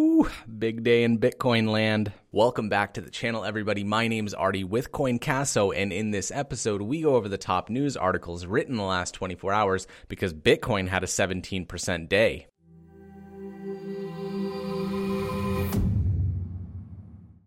Whew, big day in Bitcoin land. Welcome back to the channel, everybody. My name is Artie with CoinCasso, and in this episode, we go over the top news articles written in the last 24 hours because Bitcoin had a 17% day.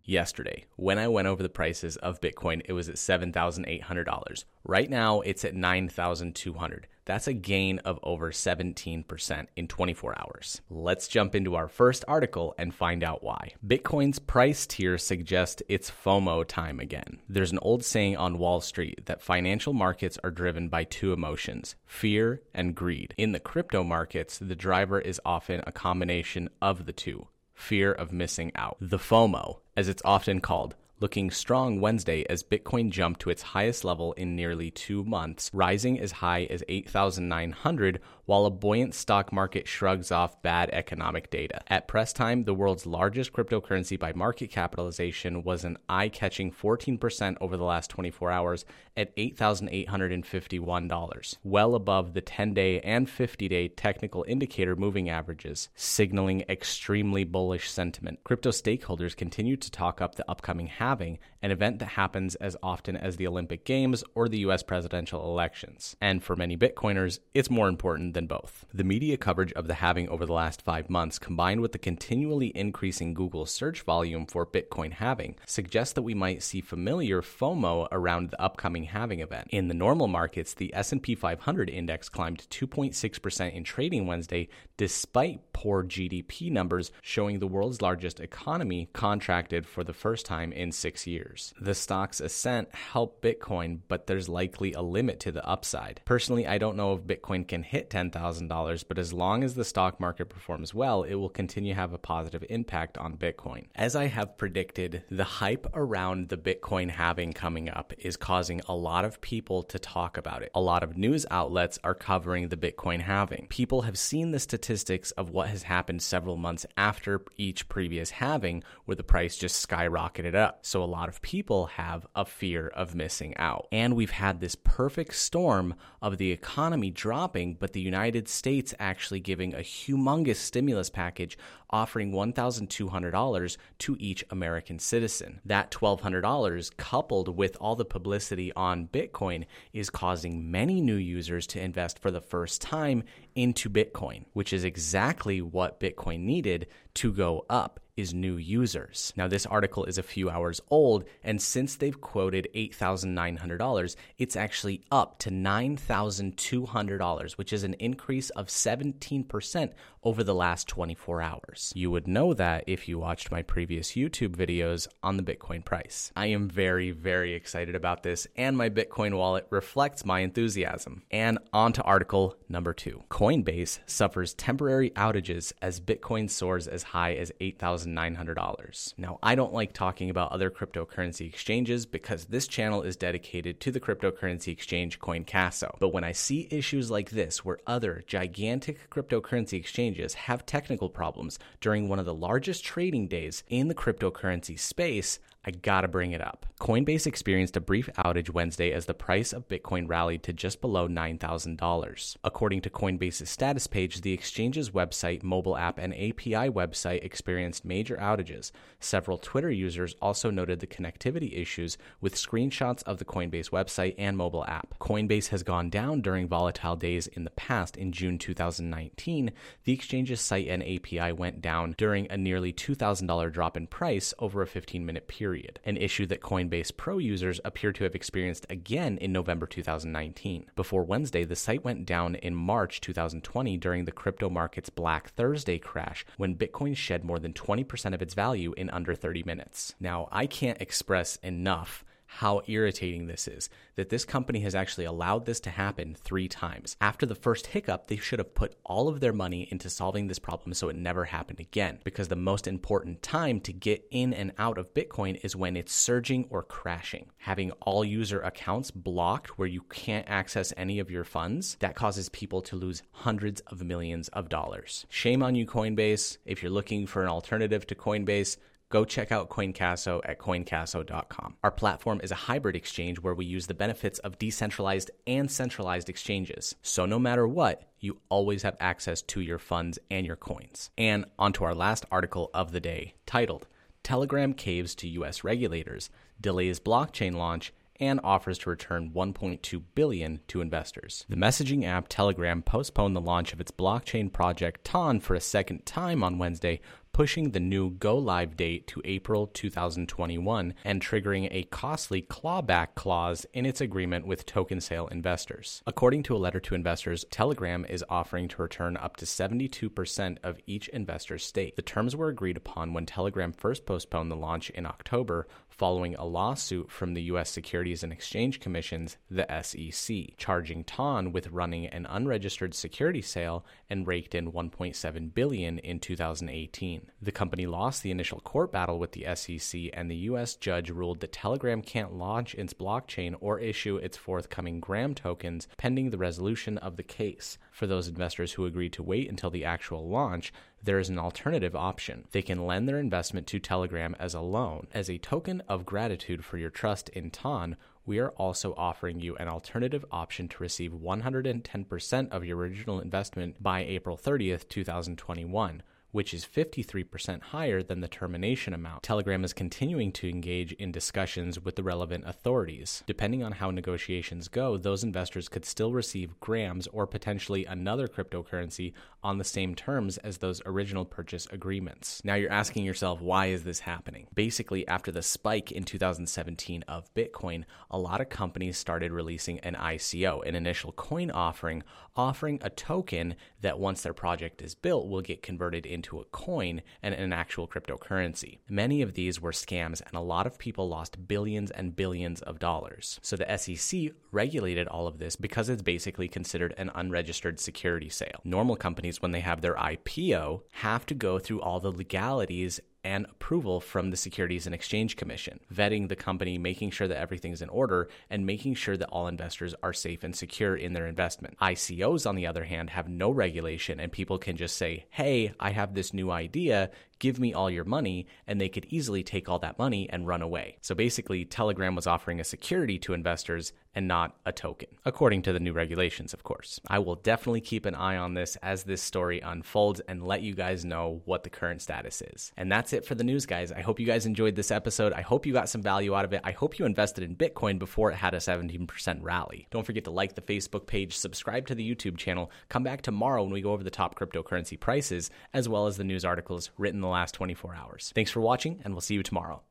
yesterday when I went over the prices of Bitcoin, it was at $7,800. Right now, it's at 9,200. That's a gain of over 17% in 24 hours. Let's jump into our first article and find out why. Bitcoin's price tier suggests it's FOMO time again. There's an old saying on Wall Street that financial markets are driven by two emotions fear and greed. In the crypto markets, the driver is often a combination of the two fear of missing out. The FOMO, as it's often called, looking strong Wednesday as Bitcoin jumped to its highest level in nearly two months, rising as high as 8,900 while a buoyant stock market shrugs off bad economic data. At press time, the world's largest cryptocurrency by market capitalization was an eye catching 14% over the last 24 hours at $8,851, well above the 10 day and 50 day technical indicator moving averages, signaling extremely bullish sentiment. Crypto stakeholders continue to talk up the upcoming halving, an event that happens as often as the Olympic Games or the US presidential elections. And for many Bitcoiners, it's more important than both. The media coverage of the halving over the last five months, combined with the continually increasing Google search volume for Bitcoin halving, suggests that we might see familiar FOMO around the upcoming halving event. In the normal markets, the S&P 500 index climbed 2.6% in trading Wednesday, despite poor GDP numbers showing the world's largest economy contracted for the first time in six years. The stock's ascent helped Bitcoin, but there's likely a limit to the upside. Personally, I don't know if Bitcoin can hit 10 $10,000, but as long as the stock market performs well, it will continue to have a positive impact on Bitcoin. As I have predicted, the hype around the Bitcoin halving coming up is causing a lot of people to talk about it. A lot of news outlets are covering the Bitcoin halving. People have seen the statistics of what has happened several months after each previous halving, where the price just skyrocketed up. So a lot of people have a fear of missing out. And we've had this perfect storm of the economy dropping, but the United States actually giving a humongous stimulus package offering $1,200 to each American citizen. That $1,200, coupled with all the publicity on Bitcoin, is causing many new users to invest for the first time into Bitcoin, which is exactly what Bitcoin needed to go up is new users. Now, this article is a few hours old, and since they've quoted $8,900, it's actually up to $9,200, which is an increase of 17% over the last 24 hours. You would know that if you watched my previous YouTube videos on the Bitcoin price. I am very, very excited about this, and my Bitcoin wallet reflects my enthusiasm. And on to article number two Coinbase suffers temporary outages as Bitcoin soars as high as $8,900. Now, I don't like talking about other cryptocurrency exchanges because this channel is dedicated to the cryptocurrency exchange CoinCasso. But when I see issues like this where other gigantic cryptocurrency exchanges have technical problems during one of the largest trading days in the cryptocurrency space, I gotta bring it up. Coinbase experienced a brief outage Wednesday as the price of Bitcoin rallied to just below $9,000. According to Coinbase's status page, the exchange's website, mobile app, and API website experienced major outages. Several Twitter users also noted the connectivity issues with screenshots of the Coinbase website and mobile app. Coinbase has gone down during volatile days in the past. In June 2019, the exchange's site and API went down during a nearly $2,000 drop in price over a 15 minute period period, an issue that Coinbase Pro users appear to have experienced again in November 2019. Before Wednesday, the site went down in March 2020 during the crypto market's Black Thursday crash when Bitcoin shed more than 20% of its value in under 30 minutes. Now, I can't express enough how irritating this is that this company has actually allowed this to happen three times. After the first hiccup, they should have put all of their money into solving this problem so it never happened again. Because the most important time to get in and out of Bitcoin is when it's surging or crashing. Having all user accounts blocked where you can't access any of your funds, that causes people to lose hundreds of millions of dollars. Shame on you, Coinbase. If you're looking for an alternative to Coinbase, go check out CoinCasso at coincasso.com. Our platform is a hybrid exchange where we use the benefits of decentralized and centralized exchanges. So no matter what, you always have access to your funds and your coins. And onto our last article of the day, titled Telegram caves to US regulators, delays blockchain launch, and offers to return 1.2 billion to investors. The messaging app Telegram postponed the launch of its blockchain project Ton for a second time on Wednesday pushing the new go live date to April 2021 and triggering a costly clawback clause in its agreement with token sale investors. According to a letter to investors, Telegram is offering to return up to 72% of each investor's stake. The terms were agreed upon when Telegram first postponed the launch in October following a lawsuit from the U.S. Securities and Exchange Commission's, the SEC, charging Ton with running an unregistered security sale and raked in 1.7 billion in 2018. The company lost the initial court battle with the SEC, and the U.S. judge ruled that Telegram can't launch its blockchain or issue its forthcoming Gram tokens pending the resolution of the case. For those investors who agreed to wait until the actual launch, there is an alternative option. They can lend their investment to Telegram as a loan. As a token of gratitude for your trust in Ton, we are also offering you an alternative option to receive 110% of your original investment by April 30th, 2021 which is 53% higher than the termination amount. Telegram is continuing to engage in discussions with the relevant authorities. Depending on how negotiations go, those investors could still receive grams or potentially another cryptocurrency on the same terms as those original purchase agreements. Now you're asking yourself, why is this happening? Basically, after the spike in 2017 of Bitcoin, a lot of companies started releasing an ICO, an initial coin offering, offering a token that once their project is built will get converted into into a coin and an actual cryptocurrency. Many of these were scams, and a lot of people lost billions and billions of dollars. So the SEC regulated all of this because it's basically considered an unregistered security sale. Normal companies, when they have their IPO, have to go through all the legalities and approval from the Securities and Exchange Commission, vetting the company, making sure that everything's in order, and making sure that all investors are safe and secure in their investment. ICOs, on the other hand, have no regulation, and people can just say, Hey, I have this new idea give me all your money, and they could easily take all that money and run away. So basically, Telegram was offering a security to investors and not a token, according to the new regulations, of course. I will definitely keep an eye on this as this story unfolds and let you guys know what the current status is. And that's it for the news, guys. I hope you guys enjoyed this episode. I hope you got some value out of it. I hope you invested in Bitcoin before it had a 17% rally. Don't forget to like the Facebook page, subscribe to the YouTube channel, come back tomorrow when we go over the top cryptocurrency prices, as well as the news articles written the last 24 hours. Thanks for watching, and we'll see you tomorrow.